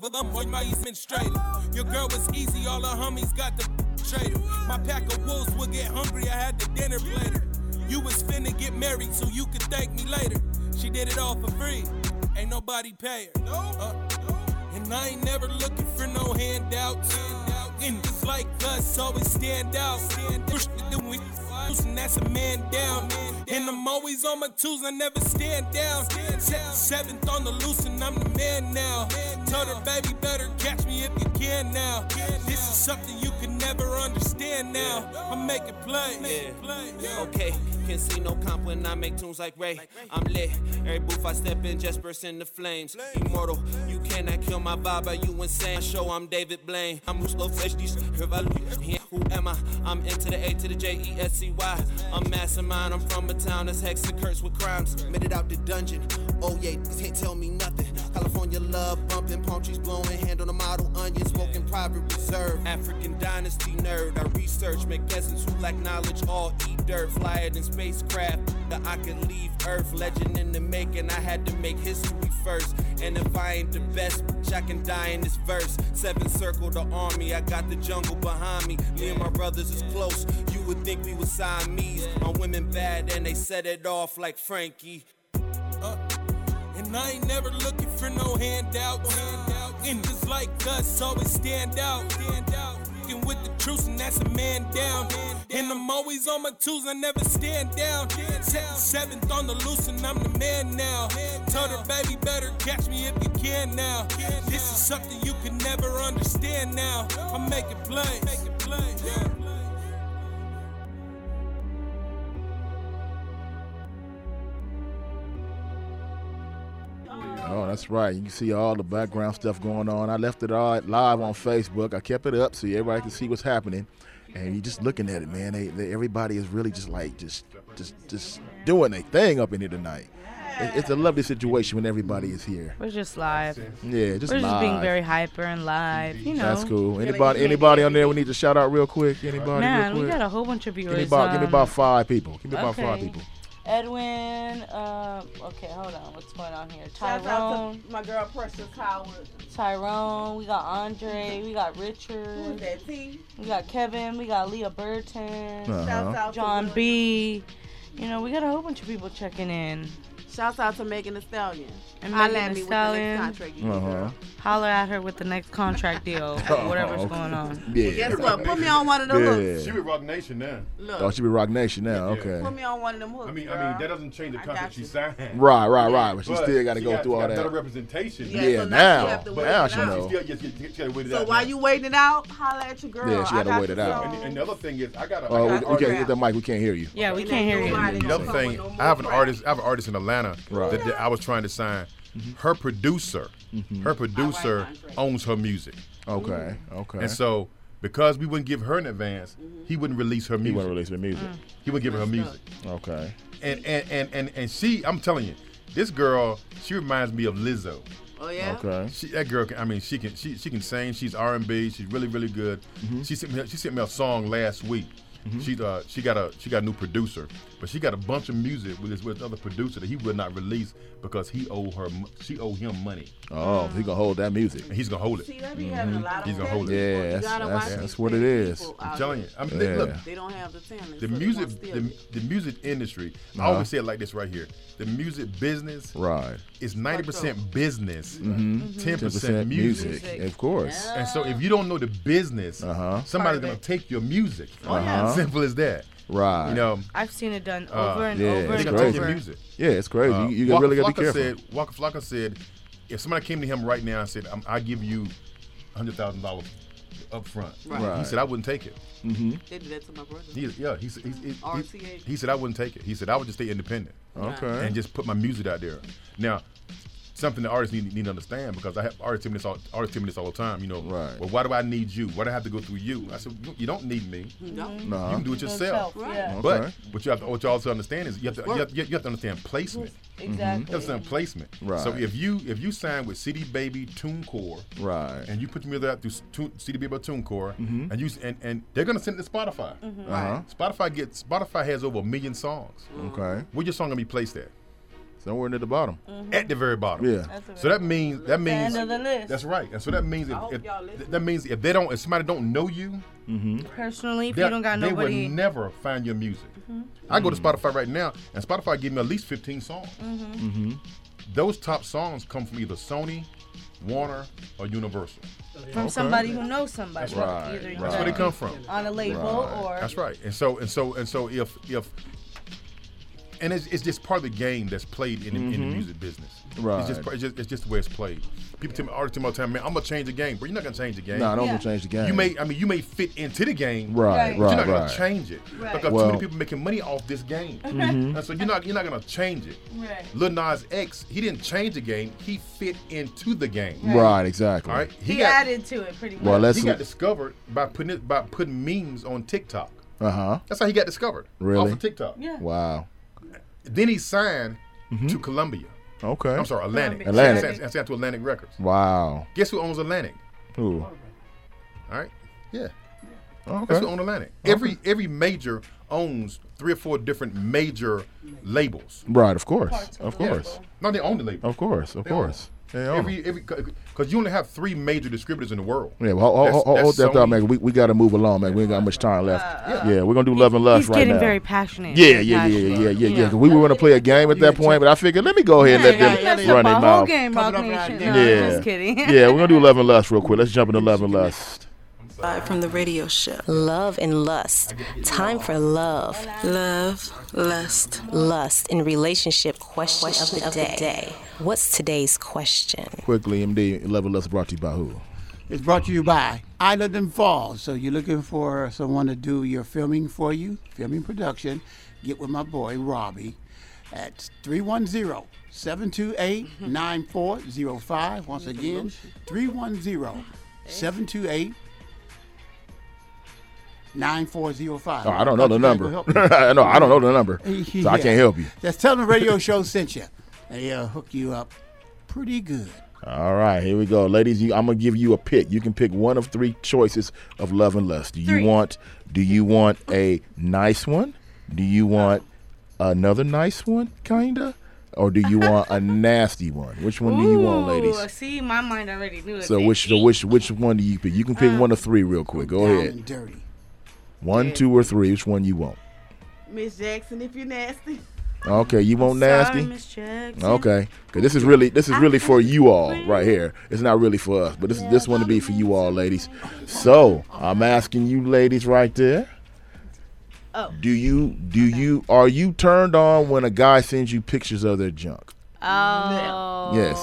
S19: but I'm on my administrator. Your girl was easy, all her homies got the My pack of wolves would get hungry, I had the dinner plater. You was finna get married, so you could thank me later. She did it all for free, ain't nobody pay her. Uh, and I ain't never looking for no handouts. And just like us, always stand out. Push the we and that's a man down. And I'm always on my twos, I never stand down. Se- Seventh on the loose, and I'm the man now. Told her, baby, better catch me if you can now. This is something you can never understand now. I'm making play. Yeah.
S20: Okay, can see no comp when I make tunes like Ray. I'm lit. Every booth I step in just burst into flames. Immortal, you cannot kill my vibe. Are you insane? Show I'm David Blaine. I'm slow flesh. These who am I? I'm into the A to the J E S C Y. I'm mastermind. I'm from a town that's hexed and cursed with crimes. Made it out the dungeon. Oh yeah, this can't tell me nothing. California love bumping, palm trees blowing, hand on the model, onion smoking, private reserve. African dynasty nerd. I research, make guesses who lack knowledge, all eat dirt. Flyer than spacecraft. That I could leave Earth. Legend in the making. I had to make history first. And if I ain't the best, I can die in this verse. Seven circle the army. I got the jungle behind me. Me and my brothers is close. You would think we was Siamese. My women bad and they set it off like Frankie.
S19: Uh, and I ain't never looking for no handouts. And just like us, always stand out. Stand out. And that's a man down. And I'm always on my twos, I never stand down. Se- Seventh on the loose, and I'm the man now. Told her, baby, better catch me if you can now. This is something you can never understand now. I'm. Making plays. Yeah.
S6: Oh, that's right. You can see all the background stuff going on. I left it all live on Facebook. I kept it up so everybody can see what's happening. And you're just looking at it, man. They, they, everybody is really just like just just just doing their thing up in here tonight. It, it's a lovely situation when everybody is here.
S7: We're just live.
S6: Yeah, just
S7: We're just being very hyper and live. You know.
S6: That's cool. Anybody anybody on there we need to shout out real quick? Anybody
S7: Man,
S6: real
S7: we got a whole bunch of viewers.
S6: give me about give me
S7: um,
S6: about five people. Give me about five people.
S7: Edwin, uh, okay, hold on. What's going on here?
S8: Shout out
S7: Tyrone.
S8: to my girl Precious Howard.
S7: Tyrone. We got Andre. We got Richard.
S8: Who is that? T.
S7: We got Kevin. We got Leah Burton.
S8: Uh-huh. Shouts out to
S7: John
S8: William.
S7: B. You know, we got a whole bunch of people checking in.
S8: Shouts out to Megan Thee Stallion.
S7: And
S8: Holla
S7: Megan
S8: at
S7: Thee
S8: me with the
S7: Stallion.
S8: next contract you
S6: Uh-huh.
S7: Holler at her with the next contract deal. *laughs*
S6: Oh,
S7: whatever's
S6: okay.
S7: going on.
S6: Yeah.
S8: Guess what? Put me on one of them
S6: Yeah.
S8: hooks.
S17: She with Roc Nation now.
S8: Look.
S6: Oh, she be Roc Nation now. Okay.
S8: Put me on one of them hooks.
S17: I mean,
S8: girl.
S17: I mean that doesn't change the contract
S8: got
S17: she signed.
S6: Right, right, right. But she still got to
S17: she
S6: go
S17: got-
S6: through
S17: she
S6: all
S17: got
S6: that.
S17: Better representation.
S6: Yeah, so now now- you have to
S17: but
S6: wait
S17: now she
S6: out.
S17: know. Still, she
S8: So while
S17: now.
S8: you waiting it out, holler at your girl.
S6: Yeah, she gotta wait it out.
S17: And, and the other thing is, I got a.
S6: Oh,
S17: I
S6: we,
S17: got
S6: we
S17: an
S6: can't
S17: artist-
S6: get the mic. We can't hear you.
S7: Yeah, we can't hear you.
S17: The other thing, I have an artist. I have an artist in Atlanta
S6: Right.
S17: that, that I was trying to sign.
S6: Mm-hmm.
S17: Her producer, her producer owns her music.
S6: Okay, okay.
S17: And so, because we wouldn't give her an advance, he wouldn't release her music.
S6: He wouldn't release her music.
S17: He would give her her music.
S6: Okay.
S17: And and, and and and she, I'm telling you, this girl, she reminds me of Lizzo.
S8: Oh yeah.
S6: Okay.
S17: She, that girl, can, I mean, she can she, she can sing. She's R and B. She's really really good.
S6: Mm-hmm.
S17: She sent me she sent me a song last week. She uh she got a she got a new producer, but she got a bunch of music with this with other producer that he would not release because he owe her she owe him money.
S6: Oh, he gonna hold that music.
S17: And he's gonna hold it.
S8: See, they be having a lot of
S17: He's gonna hold it.
S6: Yeah, that's, that's, that's what it is.
S8: people
S17: I'm telling you. I mean,
S6: Yeah.
S17: look,
S8: They don't have the talent.
S17: the
S8: so
S17: music the, the music industry. I
S6: Uh-huh.
S17: always say it like this right here. The music business
S6: Right.
S17: Is ninety percent business,
S6: Mhm.
S17: 10 percent
S6: 10%
S17: music.
S6: music, of course.
S17: And so if you don't know the business,
S6: Uh-huh.
S17: somebody's gonna take your music.
S7: Oh, yeah. Uh-huh.
S17: Simple as that.
S6: Right.
S17: You know.
S7: I've seen it done
S17: uh,
S7: over and
S6: yeah,
S7: over
S6: it's
S7: and
S17: They're gonna take
S7: over.
S17: your music.
S6: Yeah, it's crazy.
S17: Uh,
S6: you you
S17: Waka
S6: really gotta be careful.
S17: Said, Waka Flocka said, if somebody came to him right now and said, I'm, "I give you hundred thousand dollars up front.
S9: Right.
S17: He said I wouldn't take it.
S6: Mm-hmm.
S8: They did that to my brother.
S17: He, yeah, he, said- he, he, he, he said I wouldn't take it. He said I would just stay independent.
S6: Okay.
S17: And just put my music out there. Now, something the artists need, need to understand because I have artists tell me this all, artists tell me this all the time. You know,
S6: Right.
S17: well, why do I need you? Why do I have to go through you? I said, "You- you don't need me.
S8: No.
S6: Nah.
S17: You can do it yourself.
S7: Yourself, yeah.
S17: But
S6: Okay.
S17: what you have to, what you also understand is you have to, you have, you have to understand placement.
S7: Exactly.
S17: You have to understand placement.
S6: Right.
S17: So if you if you sign with CD Baby TuneCore,
S6: Right.
S17: and you put your music out through Tune- CD Baby or TuneCore,
S6: Mhm.
S17: and you and, and they're gonna send it to Spotify.
S6: Uh-huh.
S17: Spotify gets Spotify has over a million songs.
S6: Okay.
S17: Where your song gonna be placed at?
S6: Somewhere near the bottom.
S17: At the very bottom.
S6: Yeah.
S7: That's
S17: So that means that means
S7: end of the list.
S17: that's right. And so that means if, if- that means if they don't if somebody don't know you,
S6: Mm-hmm.
S7: Personally, if
S17: they,
S7: you don't got
S17: they
S7: nobody.
S17: will never find your music. I go to Spotify right now, and Spotify give me at least 15 songs.
S6: Mm-hmm.
S17: Those top songs come from either Sony, Warner, or Universal.
S7: from somebody who knows somebody.
S17: That's right.
S7: Either
S6: right.
S17: That's where they come from.
S7: on a label
S6: Right.
S7: or
S17: That's right. And so and so and so if if and it's, it's just part of the game that's played in, the in the music business.
S6: Right.
S17: It's just, it's just it's just the way it's played. People tell me artists tell me all the time, man, I'm gonna change the game, but you're not gonna change the game.
S6: Nah, I don't
S7: Yeah.
S6: change the game.
S17: You may I mean you may fit into the game,
S6: Right, Right.
S17: but you're
S6: right,
S17: not gonna
S6: right.
S17: change it
S7: Right.
S17: because too
S6: Well-
S17: many people making money off this game, *laughs*
S6: mm-hmm.
S17: and so you're not you're not gonna change it.
S7: Right.
S17: Lil Nas X, he didn't change the game; he fit into the game.
S6: Right. Exactly.
S17: All right,
S7: he,
S17: got
S7: added to it pretty much.
S6: Well, let's.
S17: he got discovered by putting it by putting memes on TikTok.
S6: Uh huh.
S17: That's how he got discovered.
S6: Really?
S17: Off of TikTok.
S7: yeah.
S6: Wow.
S17: Then he signed mm-hmm. to Columbia.
S6: Okay.
S17: I'm sorry, Atlantic.
S6: Atlantic.
S17: Signed- signed- signed to Atlantic Records.
S6: Wow.
S17: Guess who owns Atlantic?
S6: Who?
S17: All right. Yeah.
S6: Oh, okay.
S17: That's who owns Atlantic. Every every major owns three or four different major labels.
S6: Right. Of course.
S7: Of
S6: Of course.
S7: label.
S17: No, they own the label.
S6: Of course. Of
S17: They own
S6: course.
S17: It.
S6: They own
S17: Every every because you only have three major distributors in the world.
S6: Yeah, well, hold,
S17: That's-
S6: hold, hold,
S17: that's
S6: hold that thought, man. We, we got to move along, man. We ain't got much time left. yeah. we're gonna do love and lust right now.
S7: He's
S6: right
S7: getting very passionate.
S6: yeah,
S7: very
S6: yeah, yeah,
S7: passionate.
S6: yeah, yeah, yeah.
S7: Yeah.
S6: 'Cause We were gonna play a game at that point, but I figured let me go ahead and let them
S7: yeah, yeah,
S6: run
S7: yeah.
S6: their
S7: My whole game, Rock
S9: Coming
S7: Nation.
S9: right
S7: No,
S6: Yeah,
S7: I'm just kidding.
S6: yeah, we're gonna do *laughs* love and lust real quick. Let's jump into love and lust.
S16: Live from the radio show.
S13: Love and lust. Time for love.
S16: Love, lust.
S13: Lust in relationship question, of, the, day. What's today's question?
S6: Quickly, MD, love and lust brought to you by who?
S9: It's brought to you by Island and Falls. So you're looking for someone to do your filming for you, filming production. Get with my boy Robbie at 310 728 9405. Once again, 310 728 9405.
S6: Oh, *laughs* I don't know the number.
S9: Will help
S6: no, I don't know the number, so I can't help you.
S9: Just tell them the radio show sent you. And they'll uh, hook you up pretty good.
S6: All right, here we go, ladies. You, I'm gonna give you a pick. You can pick one of three choices of love and lust. Do you
S7: Three.
S6: want? Do you want a nice one? Do you want another nice one, kinda, or do you want a *laughs* nasty one? Which one do you want, ladies?
S7: Ooh, See, my mind already knew it.
S6: So which so which which one do you pick? You can pick um, one of three real quick. Go
S9: Down
S6: ahead.
S9: and dirty.
S6: One, two, or three. Which one you want?
S8: Miss Jackson, if you're nasty.
S6: Okay, you want
S7: Sorry,
S6: nasty?
S7: Miss
S6: Okay, because this is really this is really for you all right here. It's not really for us, but this is this one to be for you all, ladies. So I'm asking you, ladies, right there.
S7: Oh.
S6: Do you do you are you turned on when a guy sends you pictures of their junk?
S7: Oh.
S6: Yes,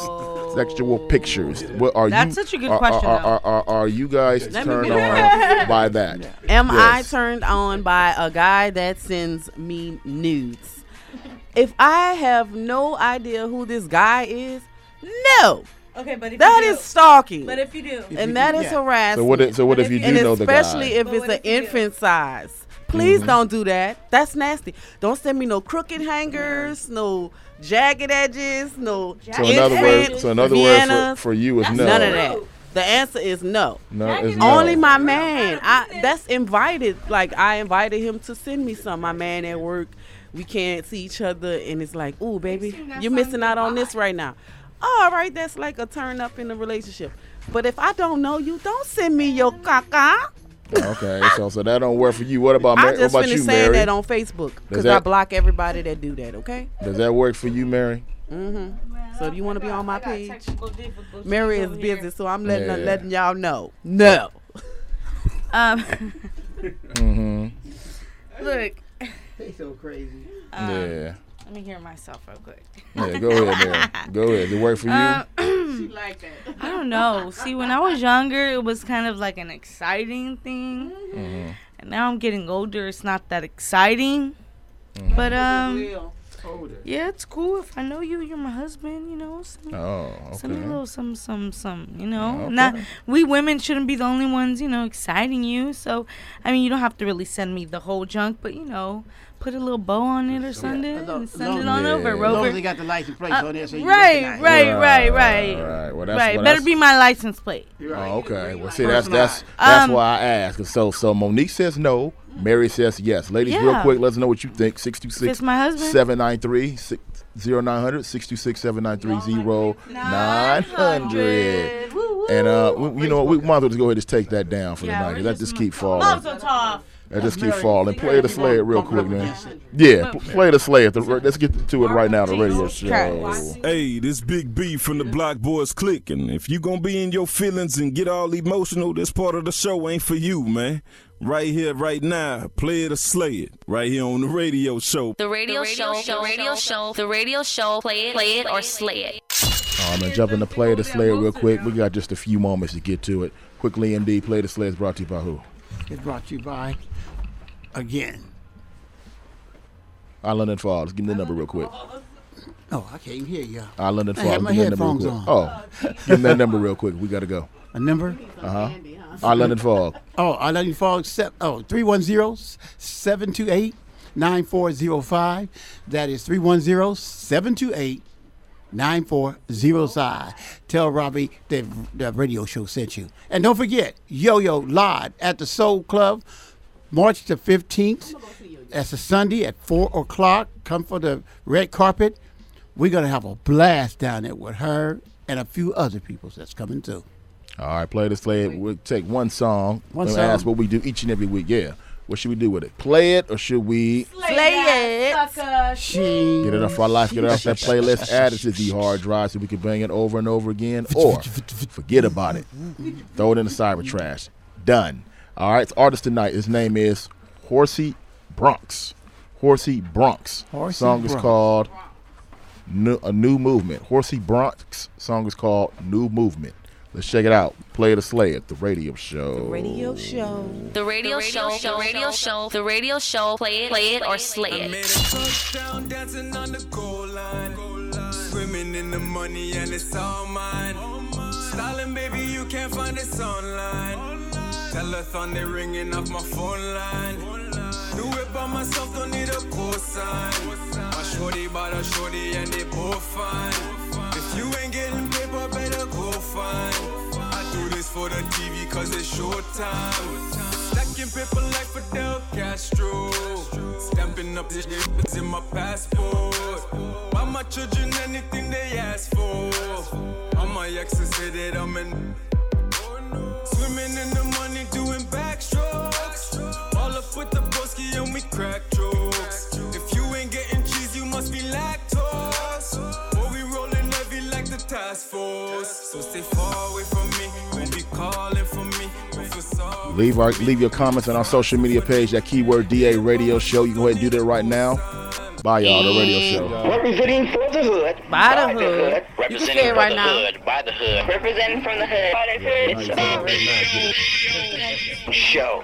S6: sexual pictures. What are
S7: That's
S6: you?
S7: such a good
S6: are,
S7: question,
S6: Are, are, are, are you guys
S8: Let
S6: turned
S8: get
S6: on by that? *laughs*
S8: Am I turned on by a guy that sends me nudes? If I have no idea who this guy is, no.
S7: Okay, but if
S8: That
S7: you
S8: is
S7: do,
S8: stalking.
S7: But if you do,
S8: and that is
S9: yeah.
S8: harassment.
S6: So what? If, so what if
S7: if
S6: you
S7: you-
S6: do know the guy?
S8: especially if
S7: But
S8: it's an
S7: if you do?
S8: infant size. Please
S6: Mhm.
S8: don't do that. That's nasty. Don't send me no crooked hangers, no jagged edges, no
S6: So in other words,
S8: infant
S6: so in other words, for, for you is no.
S8: None of that. The answer is no.
S6: No, it's no.
S8: Only my man. I that's invited. Like I invited him to send me some. My man at work. We can't see each other, and it's like, ooh, baby, you're missing out on this right now. All right, that's like a turn up in the relationship. But if I don't know you, don't send me your caca.
S6: Okay, so so that don't work for you. What about
S8: I
S6: Mary? What
S8: just
S6: about
S8: finished
S6: you,
S8: saying
S6: Mary?
S8: that on Facebook because I block everybody that do that. Okay.
S6: Does that work for you, Mary?
S8: Mm-hmm. So if you want to be on my page, Mary is
S7: over here.
S8: busy, so I'm letting
S6: Yeah.
S8: letting y'all know. No.
S7: Um,
S6: Mm-hmm. *laughs*
S7: look,
S9: They so crazy.
S7: um,
S6: yeah.
S7: Let me hear myself real quick.
S6: Yeah, go ahead, man. *laughs* Go ahead. Did it work for you?
S7: Uh,
S8: she like that.
S7: I don't know. See, when I was younger, it was kind of like an exciting thing,
S6: Mhm.
S7: and now I'm getting older. It's not that exciting,
S6: Mm-hmm.
S7: but um, yeah, it's cool if I know you. You're my husband. You know, send,
S6: Oh,
S7: send me a little some, some, some. You know,
S6: Okay.
S7: not we women shouldn't be the only ones. You know, exciting you. So, I mean, you don't have to really send me the whole junk, but you know, put a little bow on it or something and send it on
S9: Yeah.
S7: over.
S9: As long
S7: Rover.
S9: as they got the license plate
S7: Uh,
S9: on there, so you
S7: right,
S9: recognize
S7: right, right, right,
S6: right. Well, that's-
S7: right.
S6: well,
S7: Better
S6: that's-
S7: be my license plate.
S6: Oh, okay. Well, see, that's that's that's
S7: Um,
S6: why I asked. So, so Monique says no. Mary says yes. Ladies, real quick, let us know what you think. Six two
S7: If
S6: six
S7: it's my husband.
S6: seven nine three six zero nine hundred six two six seven nine three zero nine hundred. And uh, we, you know, what, we might as well just go ahead and just take that down for
S7: Yeah,
S6: the night. Let
S7: just
S6: this keep
S7: Love
S6: falling.
S7: So tough.
S6: Let just keep falling. Play the slay real quick, man. Yeah, play the slay Let's get to it right now. The radio show.
S19: Hey, this Big B from the Block Boys Click, and if you gonna be in your feelings and get all emotional, this part of the show ain't for you, man. Right here, right now, play it or slay it. Right here on the radio show.
S4: The radio, show, the radio show, the radio show, play it, play it, or slay it.
S6: I'm gonna Jump in the play the slay it real quick. We got just a few moments to get to it. Quickly, MD. Play the slay is brought to you by who?
S9: It's brought to you by, again.
S6: Island and Falls. Give me the number real quick.
S9: Oh, I can't hear you. I
S6: Falls.
S9: have my
S6: Give me that number
S9: headphones on.
S6: Oh, give me that number real quick. We got to go.
S9: A number?
S6: Uh huh. Island and Falls.
S9: Oh, I and Falls. Sep- oh, 310-728-9405. That is 310-728-9405. Tell Robbie the, the radio show sent you. And don't forget, Yo-Yo live at the Soul Club, March the 15th. That's a Sunday at 4 o'clock. Come for the red carpet. We're going to have a blast down there with her and a few other people that's coming too.
S6: All right, play the slay it. We'll take one song.
S9: One song.
S6: ask what we do each and every week. Yeah. What should we do with it? Play it or should we
S7: Slay it.
S9: She
S6: get it off our life, get it off that playlist, add it to the hard drive so we can bang it over and over again, or forget about it. Throw it in the cyber trash. Done. All right, it's artist tonight. His name is Horsey Bronx. Horsey Bronx.
S9: Horsey
S6: song is called New, A New Movement. Horsey Bronx song is called New Movement. Let's check it out. Play it or slay it. The radio show.
S8: The Radio show.
S4: The radio, show, the radio show, the radio show, play it, play it, or slay it.
S5: Touchdown dancing on the goal line. Swimming in the money and it's all mine. Styling, baby, you can't find this online. Telethon, they ringing off my phone line. Do it by myself, don't need a cosign. A shorty by the shorty and they both fine. You ain't getting paper, better go find. I do this for the TV cause it's showtime. Stacking paper like Fidel Castro. Stamping up this shit in my passport. Buy my children anything they ask for. All my exes say that I'm in. Swimming in the money, doing backstrokes. All up with the broski and we crack jokes.
S6: Leave our leave your comments on our social media page. That keyword DA Radio Show. You can go ahead and do that right now. Bye, y'all. The radio show.
S2: Representing for the hood.
S8: By the hood. You can say it right now.
S2: By the hood.
S4: Representing from the hood. By the hood.
S2: Show.